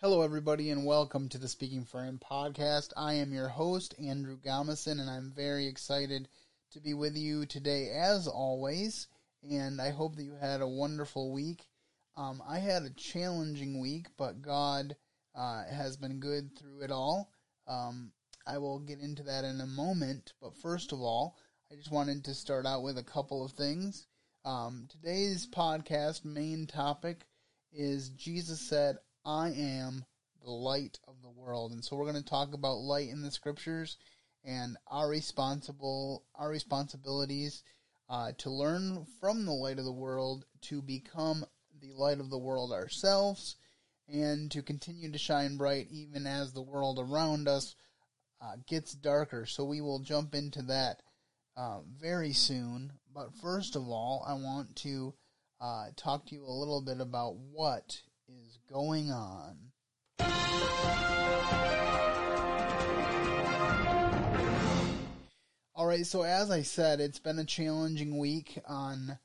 Hello, everybody, and welcome to the Speaking for Him podcast. I am your host, Andrew Gamison, and I'm very excited to be with you today, as always. And I hope that you had a wonderful week. Um, I had a challenging week, but God uh, has been good through it all. Um, I will get into that in a moment, but first of all, I just wanted to start out with a couple of things. Um, today's podcast main topic is Jesus said, I am the light of the world. And so we're going to talk about light in the scriptures and our responsible our responsibilities uh, to learn from the light of the world to become the light of the world ourselves and to continue to shine bright even as the world around us uh, gets darker. So we will jump into that uh, very soon. But first of all, I want to uh, talk to you a little bit about what is going on. All right, so as I said, it's been a challenging week. On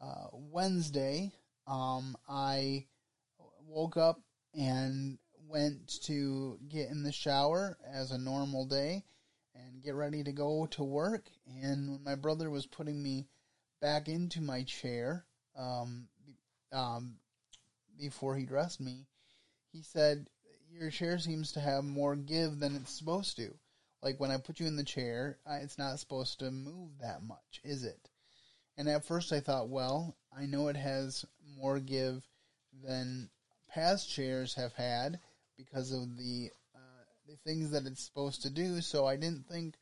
uh, Wednesday, um, I woke up and went to get in the shower as a normal day and get ready to go to work. And when my brother was putting me back into my chair, um, um, before he dressed me, he said, Your chair seems to have more give than it's supposed to. Like when I put you in the chair, it's not supposed to move that much, is it? And at first I thought, well, I know it has more give than past chairs have had because of the uh, the things that it's supposed to do. So I didn't think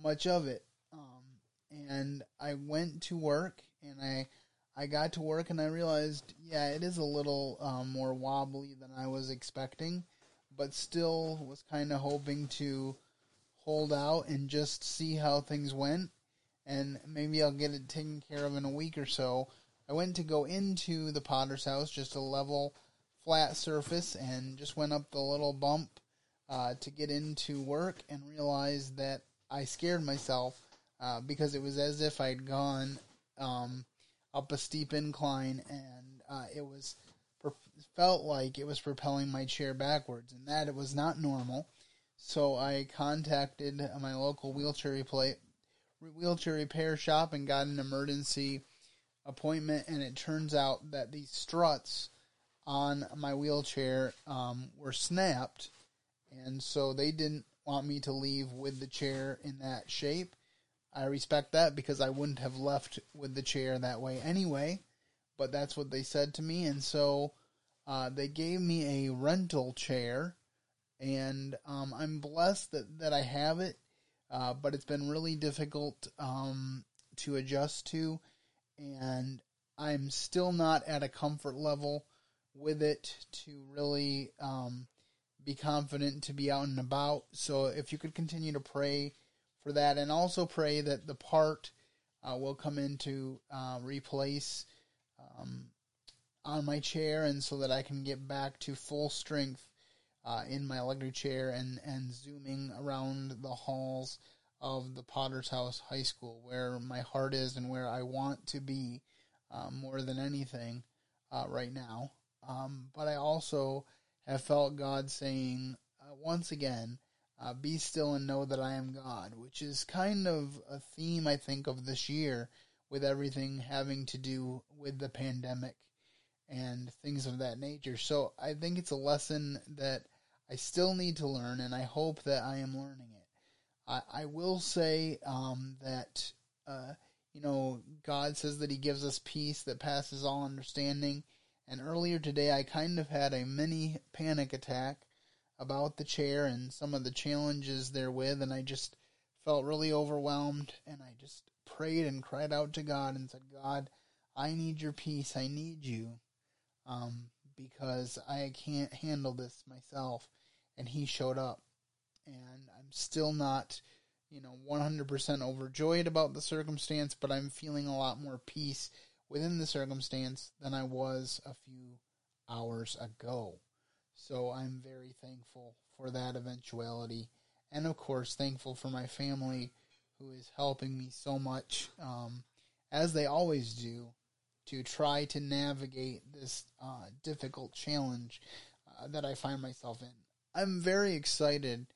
much of it. Um, and I went to work and I I got to work and I realized, yeah, it is a little um, more wobbly than I was expecting, but still was kind of hoping to hold out and just see how things went, and maybe I'll get it taken care of in a week or so. I went to go into the potter's house, just a level, flat surface, and just went up the little bump uh, to get into work and realized that I scared myself uh, because it was as if I'd gone. Um, up a steep incline, and uh, it was felt like it was propelling my chair backwards, and that it was not normal. So I contacted my local wheelchair replay, wheelchair repair shop and got an emergency appointment. And it turns out that the struts on my wheelchair um, were snapped, and so they didn't want me to leave with the chair in that shape. I respect that because I wouldn't have left with the chair that way anyway. But that's what they said to me, and so uh, they gave me a rental chair, and um, I'm blessed that that I have it. Uh, but it's been really difficult um, to adjust to, and I'm still not at a comfort level with it to really um, be confident to be out and about. So if you could continue to pray for that, and also pray that the part uh, will come in to uh, replace um, on my chair, and so that I can get back to full strength uh, in my electric chair and and zooming around the halls of the Potter's House High School, where my heart is and where I want to be uh, more than anything uh, right now. Um, but I also have felt God saying uh, once again uh, be still and know that I am God, which is kind of a theme, I think, of this year with everything having to do with the pandemic and things of that nature. So I think it's a lesson that I still need to learn, and I hope that I am learning it. I, I will say um, that, uh, you know, God says that He gives us peace that passes all understanding. And earlier today, I kind of had a mini panic attack about the chair and some of the challenges therewith, and I just felt really overwhelmed, and I just prayed and cried out to God and said, God, I need your peace. I need you, um, because I can't handle this myself. And He showed up, and I'm still not, you know, 100% overjoyed about the circumstance, but I'm feeling a lot more peace within the circumstance than I was a few hours ago. So I'm very thankful for that eventuality. And of course, thankful for my family who is helping me so much, um, as they always do, to try to navigate this uh, difficult challenge. Uh, that I find myself in. I'm very excited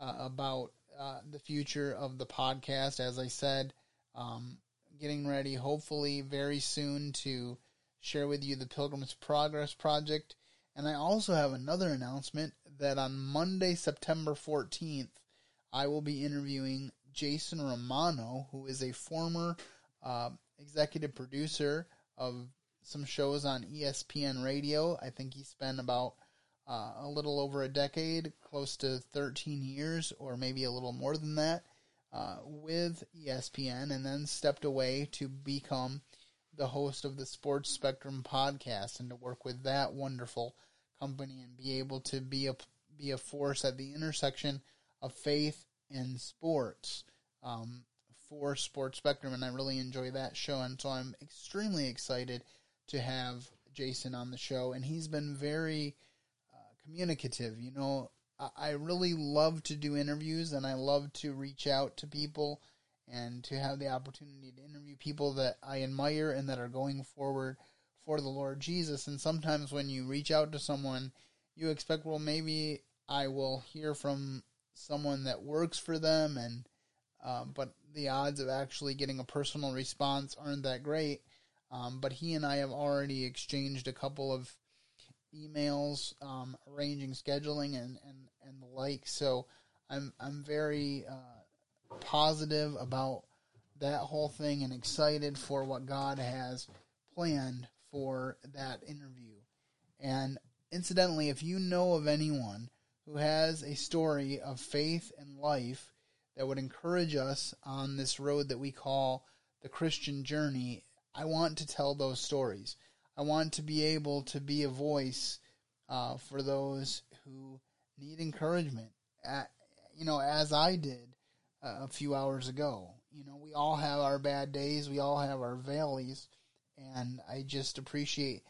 uh, about uh, the future of the podcast. As I said, um, getting ready, hopefully, very soon to share with you the Pilgrim's Progress Project. And I also have another announcement that on Monday, September 14th, I will be interviewing Jason Romano, who is a former uh, executive producer of some shows on ESPN radio. I think he spent about uh, a little over a decade, close to 13 years, or maybe a little more than that, uh, with ESPN, and then stepped away to become the host of the Sports Spectrum podcast and to work with that wonderful company and be able to be a be a force at the intersection of faith and sports um, for Sports Spectrum, and I really enjoy that show, and so I'm extremely excited to have Jason on the show, and he's been very uh, communicative. You know, I, I really love to do interviews, and I love to reach out to people and to have the opportunity to interview people that I admire and that are going forward for the Lord Jesus. And sometimes when you reach out to someone, you expect, well, maybe I will hear from someone that works for them, and um, but the odds of actually getting a personal response aren't that great. Um, but he and I have already exchanged a couple of emails um, arranging scheduling and, and, and the like. So I'm I'm very uh, positive about that whole thing and excited for what God has planned for that interview. And incidentally, if you know of anyone who has a story of faith and life that would encourage us on this road that we call the Christian journey, I want to tell those stories. I want to be able to be a voice uh, for those who need encouragement. At, you know, as I did uh, a few hours ago. You know, we all have our bad days. We all have our valleys, and I just appreciate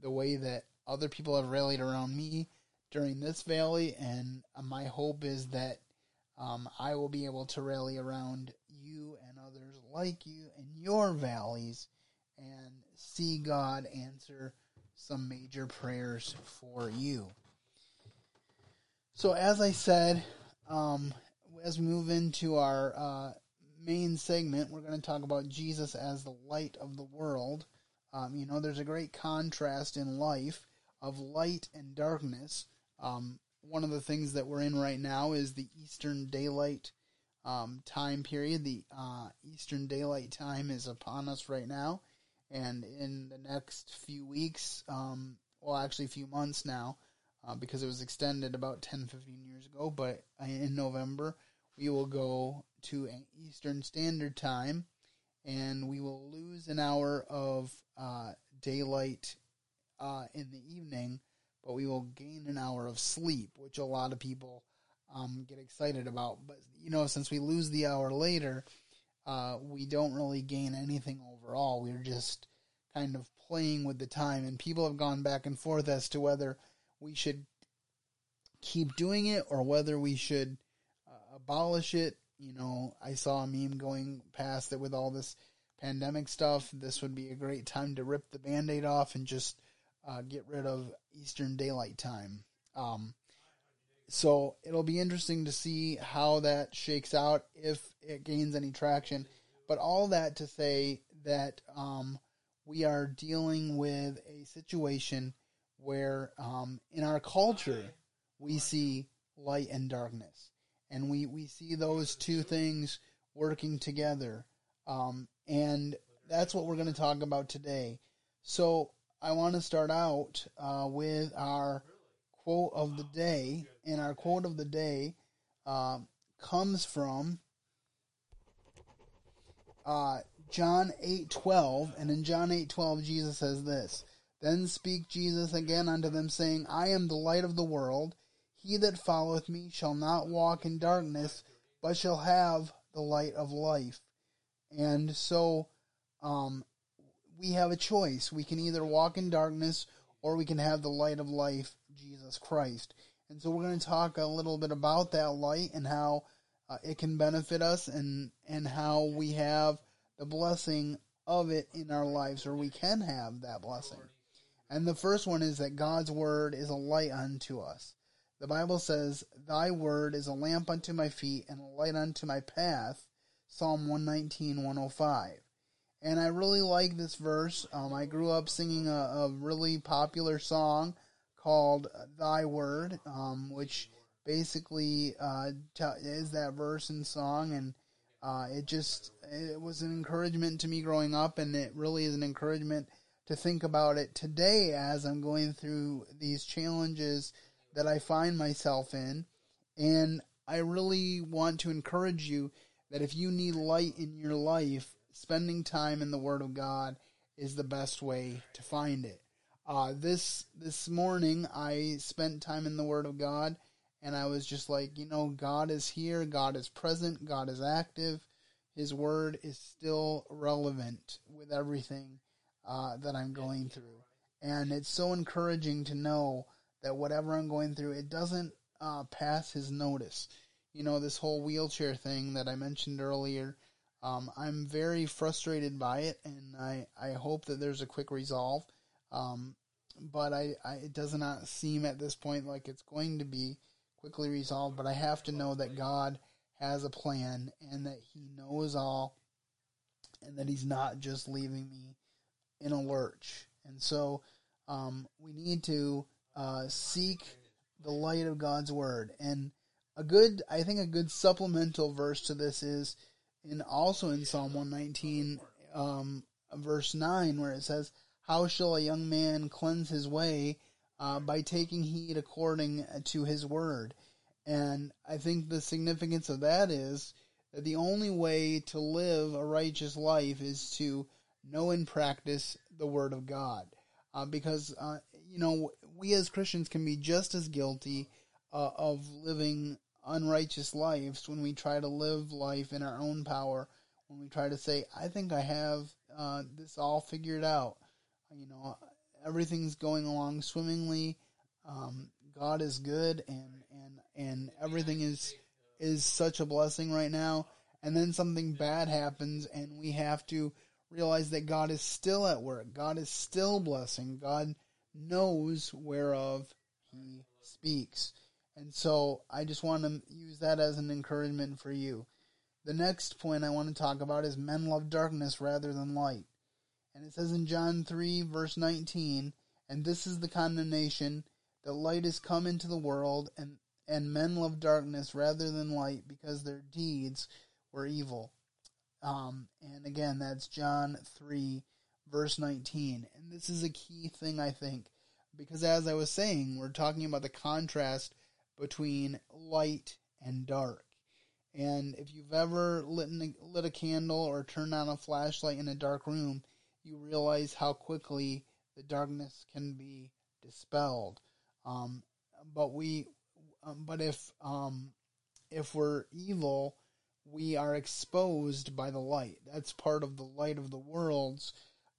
the way that other people have rallied around me during this valley. And my hope is that um, I will be able to rally around you and others like you in your valleys and see God answer some major prayers for you. So, as I said, um, as we move into our uh, main segment, we're going to talk about Jesus as the light of the world. Um, you know, there's a great contrast in life of light and darkness. Um, one of the things that we're in right now is the Eastern Daylight um, time period. The uh, Eastern Daylight Time is upon us right now and in the next few weeks, um, well, actually a few months now, uh, because it was extended about 10, 15 years ago, but in November, we will go to Eastern Standard Time, and we will lose an hour of uh, daylight uh, in the evening, but we will gain an hour of sleep, which a lot of people um, get excited about. But, you know, since we lose the hour later, uh, we don't really gain anything overall. We're just kind of playing with the time, and people have gone back and forth as to whether we should keep doing it or whether we should uh, abolish it. You know, I saw a meme going past that with all this pandemic stuff, this would be a great time to rip the band aid off and just uh, get rid of Eastern Daylight Time. Um, so it'll be interesting to see how that shakes out if it gains any traction. But all that to say that um, we are dealing with a situation where um, in our culture we see light and darkness, and we, we see those two things working together. Um, and that's what we're going to talk about today. So I want to start out uh, with our quote of the day, and our quote of the day uh, comes from uh, John eight twelve, and in John eight twelve, Jesus says this: Then speak Jesus again unto them, saying, I am the light of the world. He that followeth me shall not walk in darkness, but shall have the light of life. And so, um, we have a choice. We can either walk in darkness or we can have the light of life Jesus Christ. And so we're going to talk a little bit about that light and how uh, it can benefit us and and how we have the blessing of it in our lives or we can have that blessing. And the first one is that God's word is a light unto us. The Bible says, Thy word is a lamp unto my feet and a light unto my path. Psalm 119, 105. And I really like this verse. Um, I grew up singing a, a, really popular song called Thy Word, um, which basically uh, t- is that verse and song. And uh, it just it was an encouragement to me growing up, and it really is an encouragement to think about it today as I'm going through these challenges that I find myself in. And I really want to encourage you that if you need light in your life, spending time in the Word of God is the best way to find it. Uh, this this morning, I spent time in the Word of God, and I was just like, you know, God is here, God is present, God is active. His Word is still relevant with everything uh, that I'm going through, and it's so encouraging to know that whatever I'm going through, it doesn't uh, pass his notice. You know, this whole wheelchair thing that I mentioned earlier, um, I'm very frustrated by it, and I, I hope that there's a quick resolve. Um, but I, I, it does not seem at this point like it's going to be quickly resolved. But I have to know that God has a plan and that He knows all, and that He's not just leaving me in a lurch. And so um, we need to uh, seek the light of God's word. And a good, I think, a good supplemental verse to this is in also in Psalm 119, um, verse 9, where it says, How shall a young man cleanse his way? Uh, by taking heed according to his word. And I think the significance of that is that the only way to live a righteous life is to know and practice the word of God. Uh, because, uh, you know, we as Christians can be just as guilty uh, of living unrighteous lives when we try to live life in our own power. When we try to say, "I think I have uh, this all figured out," you know, everything's going along swimmingly. Um, God is good, and and and everything is is such a blessing right now. And then something bad happens, and we have to realize that God is still at work. God is still blessing. God knows whereof he speaks. And so I just want to use that as an encouragement for you. The next point I want to talk about is men love darkness rather than light. And it says in John 3, verse 19, and this is the condemnation that light is come into the world, and, and men love darkness rather than light because their deeds were evil. Um, and again, that's John 3, verse 19. And this is a key thing, I think, because as I was saying, we're talking about the contrast between light and dark. And if you've ever lit, a, lit a candle or turned on a flashlight in a dark room, you realize how quickly the darkness can be dispelled. Um, but we, um, but if um, if we're evil, we are exposed by the light. That's part of the light of the world's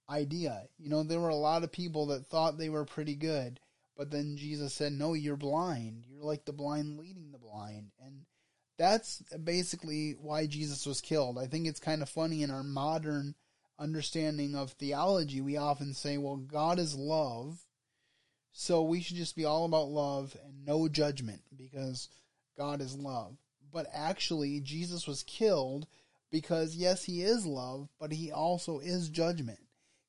idea. You know, there were a lot of people that thought they were pretty good, but then Jesus said, No, you're blind. You're like the blind leading the blind. And that's basically why Jesus was killed. I think it's kind of funny in our modern understanding of theology, we often say, Well, God is love. So we should just be all about love and no judgment because God is love. But actually, Jesus was killed because, yes, he is love, but he also is judgment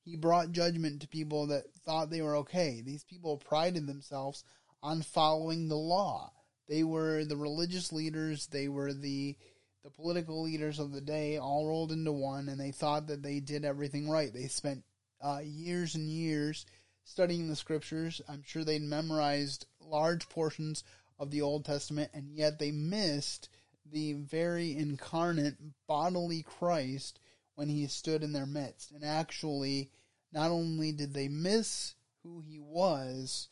he brought judgment to people that thought they were okay. These people prided themselves on following the law. They were the religious leaders, they were the the political leaders of the day all rolled into one and they thought that they did everything right. They spent uh, years and years studying the scriptures. I'm sure they'd memorized large portions of the Old Testament and yet they missed the very incarnate bodily Christ when he stood in their midst. And actually, not only did they miss who he was,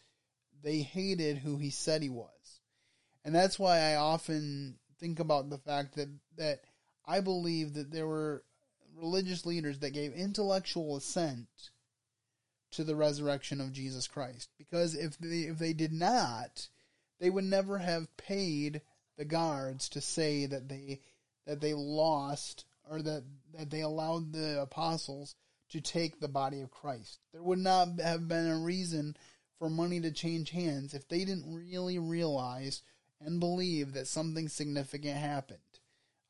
they hated who he said he was. And that's why I often think about the fact that, that I believe that there were religious leaders that gave intellectual assent to the resurrection of Jesus Christ. Because if they, if they did not, they would never have paid the guards to say that they that they lost or that, that they allowed the apostles to take the body of Christ. There would not have been a reason for money to change hands if they didn't really realize and believe that something significant happened.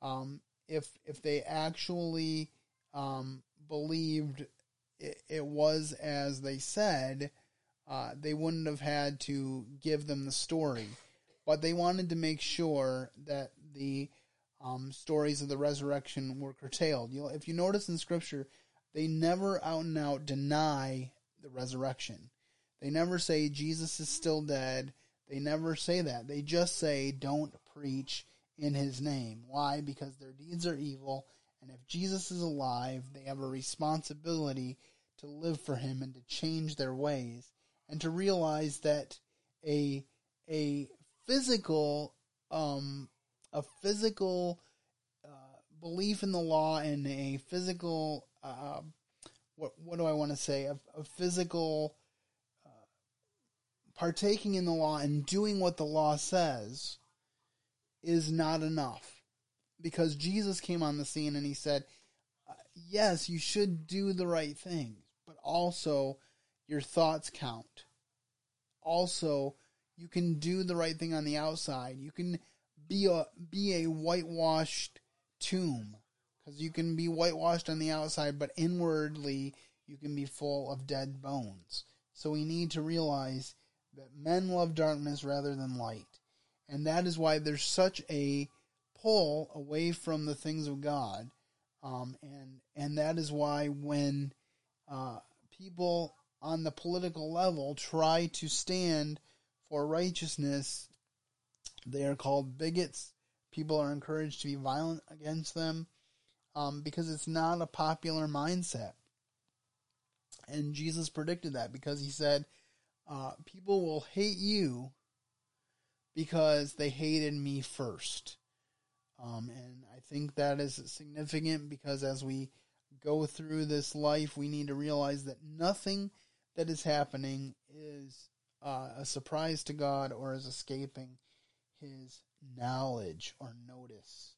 Um, if if they actually um, believed it, it, was as they said, uh, they wouldn't have had to give them the story. But they wanted to make sure that the um, stories of the resurrection were curtailed. You know, if you notice in Scripture, they never out and out deny the resurrection. They never say Jesus is still dead. They never say that. They just say, don't preach in his name. Why? Because their deeds are evil, and if Jesus is alive, they have a responsibility to live for him and to change their ways and to realize that a a physical um a physical uh, belief in the law and a physical uh, what what do I want to say a, a physical uh, partaking in the law and doing what the law says is not enough because Jesus came on the scene and he said, uh, Yes, you should do the right thing but also your thoughts count. Also, you can do the right thing on the outside. You can be a be a whitewashed tomb. Because you can be whitewashed on the outside, but inwardly you can be full of dead bones. So we need to realize that men love darkness rather than light. And that is why there's such a pull away from the things of God, um, and and that is why when uh, people on the political level try to stand for righteousness, they are called bigots. People are encouraged to be violent against them um, because it's not a popular mindset. And Jesus predicted that because he said, uh, People will hate you because they hated me first. Um, and I think that is significant because as we go through this life, we need to realize that nothing that is happening is uh, a surprise to God or is escaping His knowledge or notice.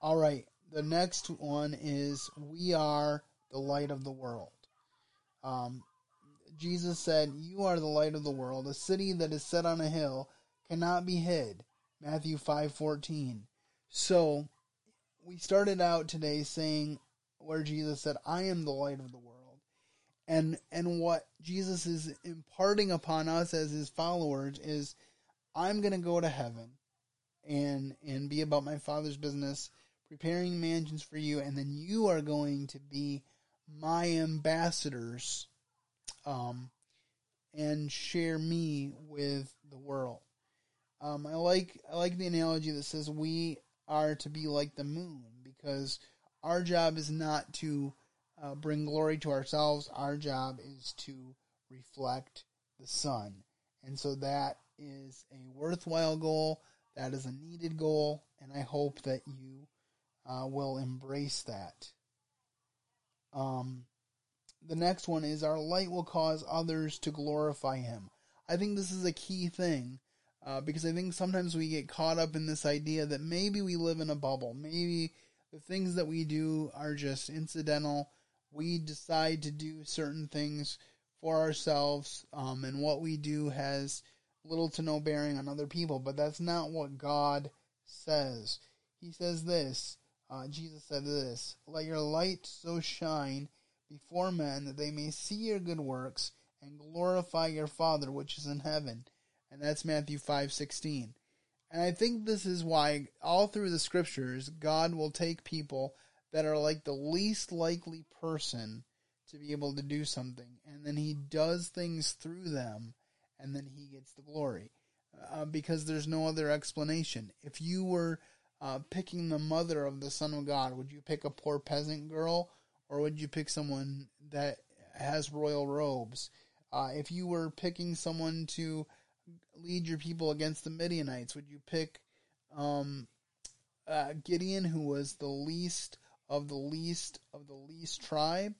All right, the next one is we are the light of the world. Um, Jesus said, You are the light of the world. A city that is set on a hill cannot be hid. Matthew 5:14. So, we started out today saying where Jesus said, "I am the light of the world." And and what Jesus is imparting upon us as his followers is I'm going to go to heaven and and be about my father's business, preparing mansions for you and then you are going to be my ambassadors um and share me with the world. Um, I like I like the analogy that says we are to be like the moon because our job is not to uh, bring glory to ourselves. Our job is to reflect the sun, and so that is a worthwhile goal. That is a needed goal, and I hope that you uh, will embrace that. Um, the next one is our light will cause others to glorify Him. I think this is a key thing uh, because I think sometimes we get caught up in this idea that maybe we live in a bubble. Maybe the things that we do are just incidental. We decide to do certain things for ourselves, um, and what we do has little to no bearing on other people. But that's not what God says. He says this. Uh, Jesus said this: "Let your light so shine before men that they may see your good works and glorify your Father which is in heaven." and that's Matthew 5:16. And I think this is why all through the scriptures God will take people that are like the least likely person to be able to do something and then he does things through them and then he gets the glory. Uh, because there's no other explanation. If you were uh, picking the mother of the Son of God, would you pick a poor peasant girl or would you pick someone that has royal robes? Uh, if you were picking someone to lead your people against the Midianites? Would you pick um, uh, Gideon, who was the least of the least of the least tribe,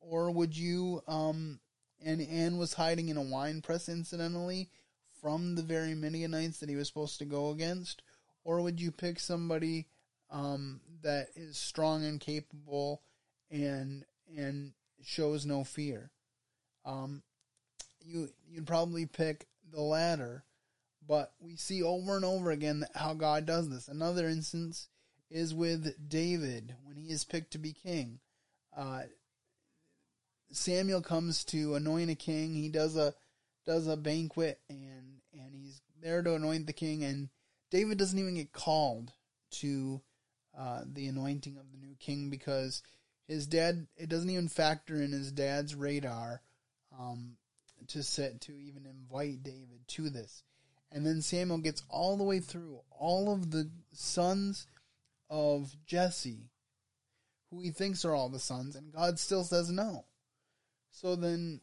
or would you um, and Anne was hiding in a wine press incidentally from the very Midianites that he was supposed to go against, or would you pick somebody um, that is strong and capable and and shows no fear. Um, you you'd probably pick the latter, but we see over and over again how God does this. Another instance is with David when he is picked to be king. Uh, Samuel comes to anoint a king. He does a does a banquet and and he's there to anoint the king. And David doesn't even get called to uh, the anointing of the new king because his dad it doesn't even factor in his dad's radar um, to set to even invite David to this. And then Samuel gets all the way through all of the sons of Jesse, who he thinks are all the sons, and God still says no. So then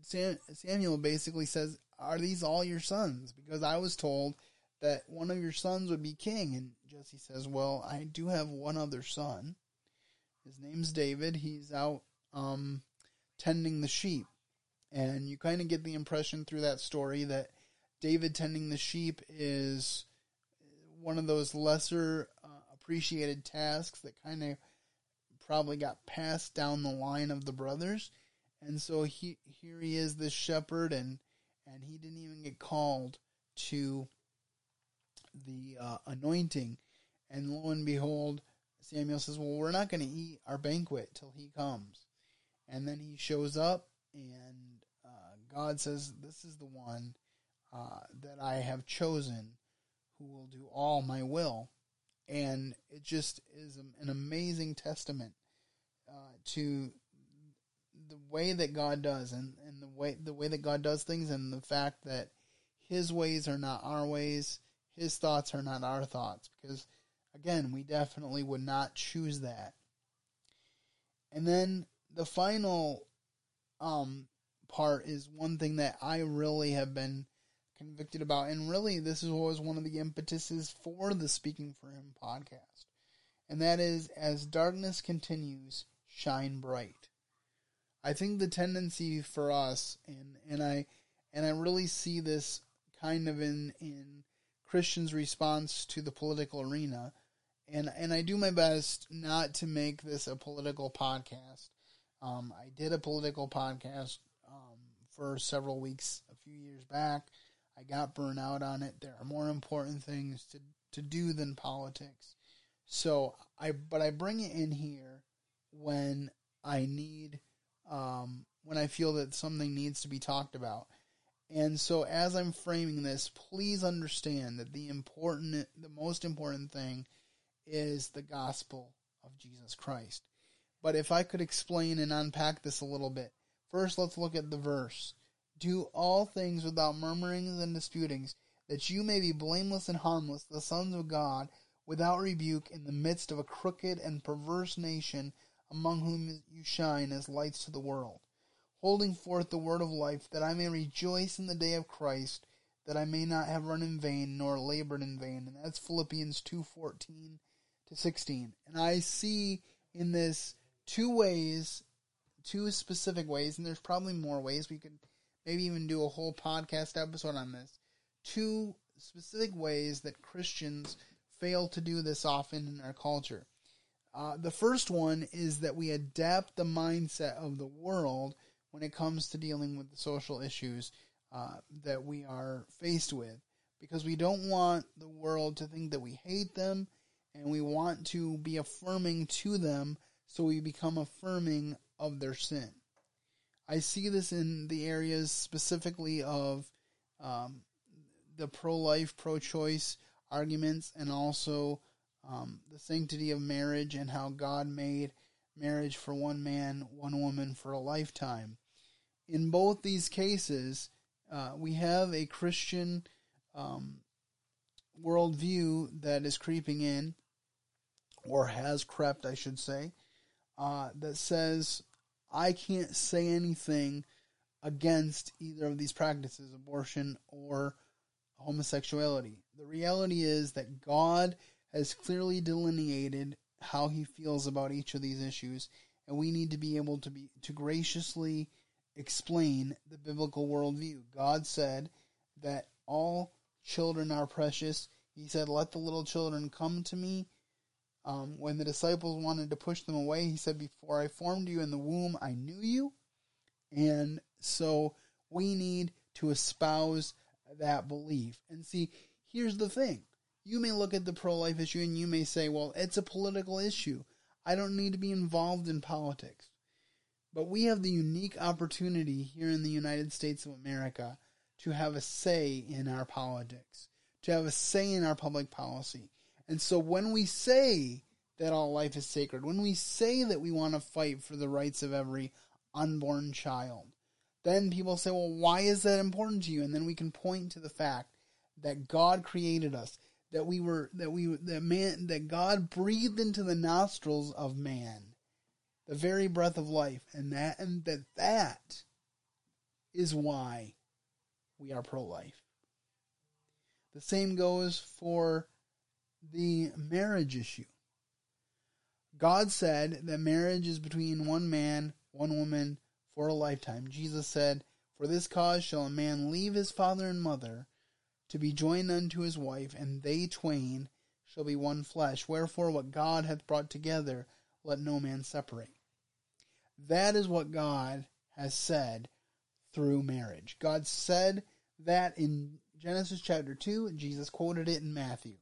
Samuel basically says, Are these all your sons? Because I was told that one of your sons would be king. And Jesse says, Well, I do have one other son. His name's David. He's out um, tending the sheep. And you kind of get the impression through that story that David tending the sheep is one of those lesser uh, appreciated tasks that kind of probably got passed down the line of the brothers. And so he here he is this shepherd and and he didn't even get called to the uh, anointing. And lo and behold, Samuel says, "Well, we're not going to eat our banquet till he comes." And then he shows up and uh, God says, "This is the one uh, that I have chosen who will do all my will." And it just is an amazing testament uh, to the way that God does and, and the way the way that God does things and the fact that his ways are not our ways, his thoughts are not our thoughts because again, we definitely would not choose that. And then the final um, part is one thing that I really have been convicted about and really this is was one of the impetuses for the Speaking for Him podcast. And that is as darkness continues, shine bright. I think the tendency for us, and and I and I really see this kind of in in Christians' response to the political arena, and and I do my best not to make this a political podcast. Um, I did a political podcast um, for several weeks a few years back. I got burned out on it. There are more important things to to do than politics. So I but I bring it in here when I need um, when I feel that something needs to be talked about. And so as I'm framing this, please understand that the important the most important thing is the gospel of Jesus Christ. But if I could explain and unpack this a little bit, first let's look at the verse. Do all things without murmurings and disputings, that you may be blameless and harmless, the sons of God, without rebuke in the midst of a crooked and perverse nation among whom you shine as lights to the world, holding forth the word of life, that I may rejoice in the day of Christ, that I may not have run in vain nor labored in vain. And that's Philippians 2:14 to 16. And I see in this two ways, two specific ways, and there's probably more ways we could maybe even do a whole podcast episode on this. Two specific ways that Christians fail to do this often in our culture. Uh, the first one is that we adapt the mindset of the world when it comes to dealing with the social issues uh, that we are faced with, because we don't want the world to think that we hate them, and we want to be affirming to them, so we become affirming of their sin. I see this in the areas specifically of um, the pro life, pro choice arguments, and also um, the sanctity of marriage and how God made marriage for one man, one woman for a lifetime. In both these cases, uh, we have a Christian um, worldview that is creeping in, or has crept, I should say, uh, that says, I can't say anything against either of these practices, abortion or homosexuality. The reality is that God has clearly delineated how he feels about each of these issues, and we need to be able to be to graciously explain the biblical worldview. God said that all children are precious. He said, "Let the little children come to me." Um, when the disciples wanted to push them away, he said, Before I formed you in the womb, I knew you. And so we need to espouse that belief. And see, here's the thing you may look at the pro life issue and you may say, well, it's a political issue. I don't need to be involved in politics. But we have the unique opportunity here in the United States of America to have a say in our politics, to have a say in our public policy. And so when we say that all life is sacred, when we say that we want to fight for the rights of every unborn child, then people say, well, why is that important to you? And then we can point to the fact that God created us, that we were, that we, that man, that God breathed into the nostrils of man the very breath of life, and that, and that that is why we are pro life. The same goes for the marriage issue. God said that marriage is between one man, one woman, for a lifetime. Jesus said, For this cause shall a man leave his father and mother to be joined unto his wife, and they twain shall be one flesh. Wherefore, what God hath brought together, let no man separate. That is what God has said through marriage. God said that in Genesis chapter 2, and Jesus quoted it in Matthew.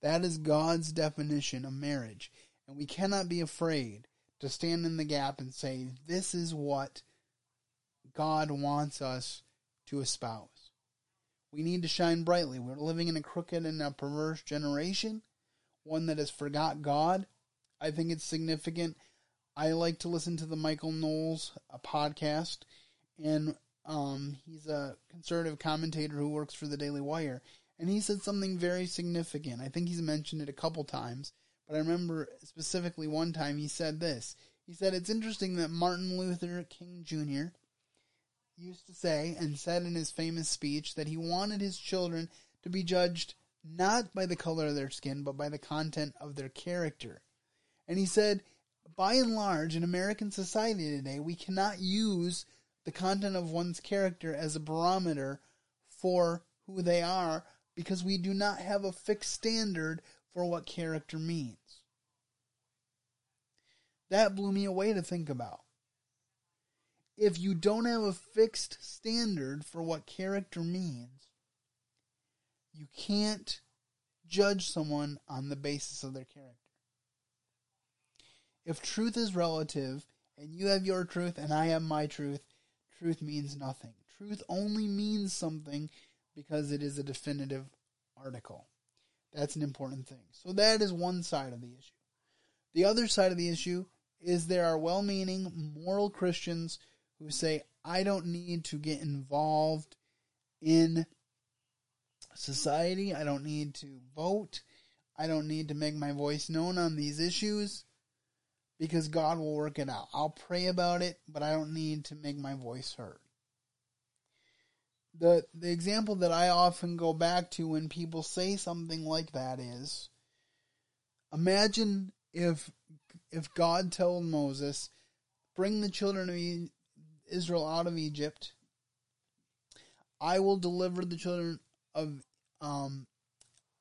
That is God's definition of marriage. And we cannot be afraid to stand in the gap and say, this is what God wants us to espouse. We need to shine brightly. We're living in a crooked and a perverse generation, one that has forgot God. I think it's significant. I like to listen to the Michael Knowles a podcast, and um, he's a conservative commentator who works for the Daily Wire, and he said something very significant. I think he's mentioned it a couple times, but I remember specifically one time he said this. He said, It's interesting that Martin Luther King Jr. used to say and said in his famous speech that he wanted his children to be judged not by the color of their skin, but by the content of their character. And he said, by and large, in American society today, we cannot use the content of one's character as a barometer for who they are because we do not have a fixed standard for what character means. That blew me away to think about. If you don't have a fixed standard for what character means, you can't judge someone on the basis of their character. If truth is relative, and you have your truth and I have my truth, truth means nothing. Truth only means something because it is a definitive article. That's an important thing. So that is one side of the issue. The other side of the issue is there are well meaning, moral Christians who say, I don't need to get involved in society. I don't need to vote. I don't need to make my voice known on these issues because God will work it out. I'll pray about it, but I don't need to make my voice heard. The the example that I often go back to when people say something like that is imagine if if God told Moses, "Bring the children of Israel out of Egypt. I will deliver the children of um,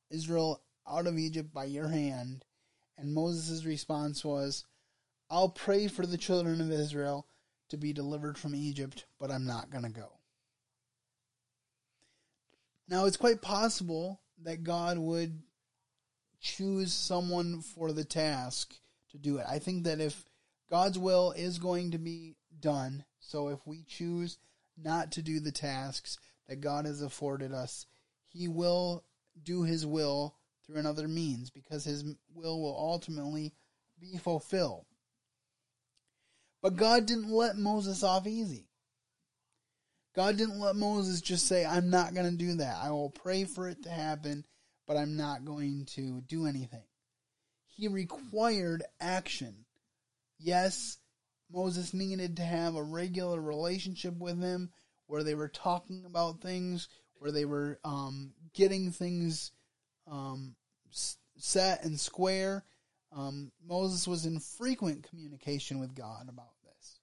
Israel out of Egypt by your hand." And Moses' response was, I'll pray for the children of Israel to be delivered from Egypt, but I'm not going to go. Now, it's quite possible that God would choose someone for the task to do it. I think that if God's will is going to be done, so if we choose not to do the tasks that God has afforded us, He will do His will through another means because His will will ultimately be fulfilled. But God didn't let Moses off easy. God didn't let Moses just say, I'm not going to do that. I will pray for it to happen, but I'm not going to do anything. He required action. Yes, Moses needed to have a regular relationship with him where they were talking about things, where they were um, getting things um, set and square. Um, Moses was in frequent communication with God about this.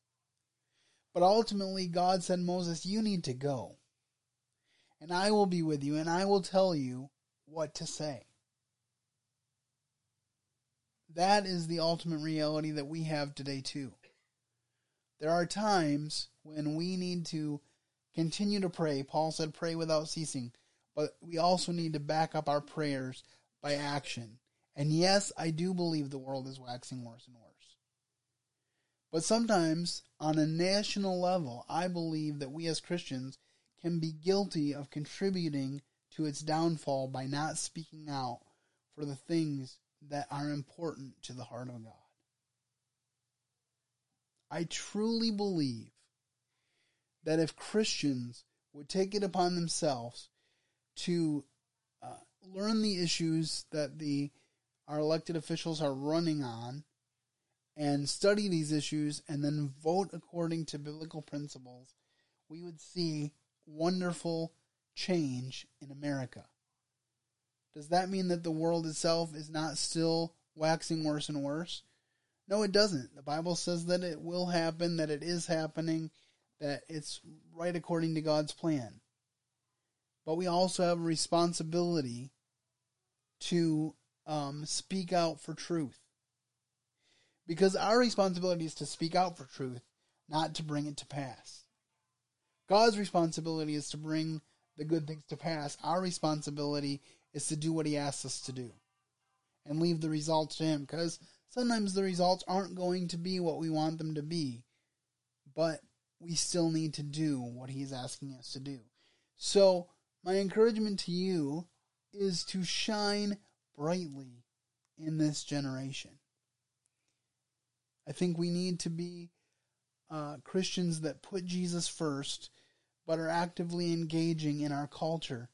but ultimately, God said, Moses, you need to go. And I will be with you, and I will tell you what to say. that is the ultimate reality that we have today, too. There are times when we need to continue to pray. Paul said, pray without ceasing. But we also need to back up our prayers by action. And yes, I do believe the world is waxing worse and worse. But sometimes, on a national level, I believe that we as Christians can be guilty of contributing to its downfall by not speaking out for the things that are important to the heart of God. I truly believe that if Christians would take it upon themselves to uh, learn the issues that the our elected officials are running on and study these issues and then vote according to biblical principles, we would see wonderful change in America. Does that mean that the world itself is not still waxing worse and worse? No, it doesn't. The Bible says that it will happen, that it is happening, that it's right according to God's plan. But we also have a responsibility to um, speak out for truth. Because our responsibility is to speak out for truth, not to bring it to pass. God's responsibility is to bring the good things to pass. Our responsibility is to do what He asks us to do and leave the results to Him. Because sometimes the results aren't going to be what we want them to be, but we still need to do what He's asking us to do. So, my encouragement to you is to shine brightly in this generation. I think we need to be uh, Christians that put Jesus first, but are actively engaging in our culture.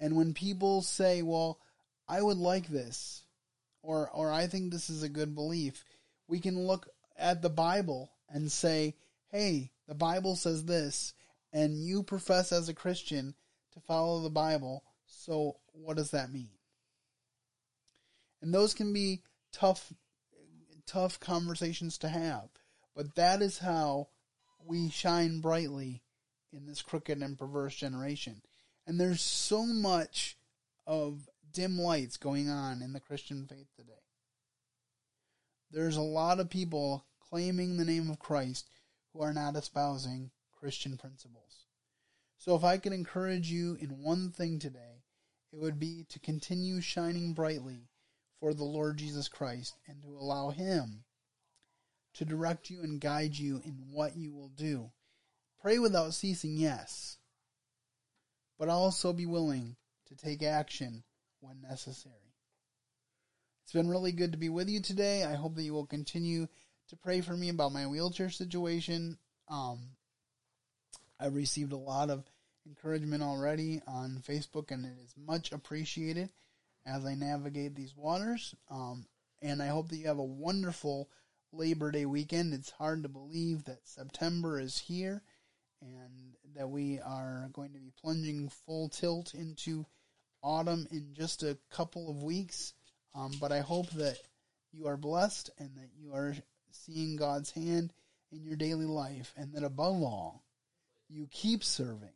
And when people say, well, I would like this, or, or I think this is a good belief, we can look at the Bible and say, hey, the Bible says this, and you profess as a Christian to follow the Bible, so what does that mean? And those can be tough tough conversations to have. But that is how we shine brightly in this crooked and perverse generation. And there's so much of dim lights going on in the Christian faith today. There's a lot of people claiming the name of Christ who are not espousing Christian principles. So if I could encourage you in one thing today, it would be to continue shining brightly for the Lord Jesus Christ and to allow Him to direct you and guide you in what you will do. Pray without ceasing, yes, but also be willing to take action when necessary. It's been really good to be with you today. I hope that you will continue to pray for me about my wheelchair situation. Um, I've received a lot of encouragement already on Facebook, and it is much appreciated as I navigate these waters. Um, and I hope that you have a wonderful Labor Day weekend. It's hard to believe that September is here and that we are going to be plunging full tilt into autumn in just a couple of weeks. Um, but I hope that you are blessed and that you are seeing God's hand in your daily life, and that above all, you keep serving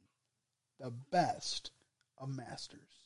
the best of masters.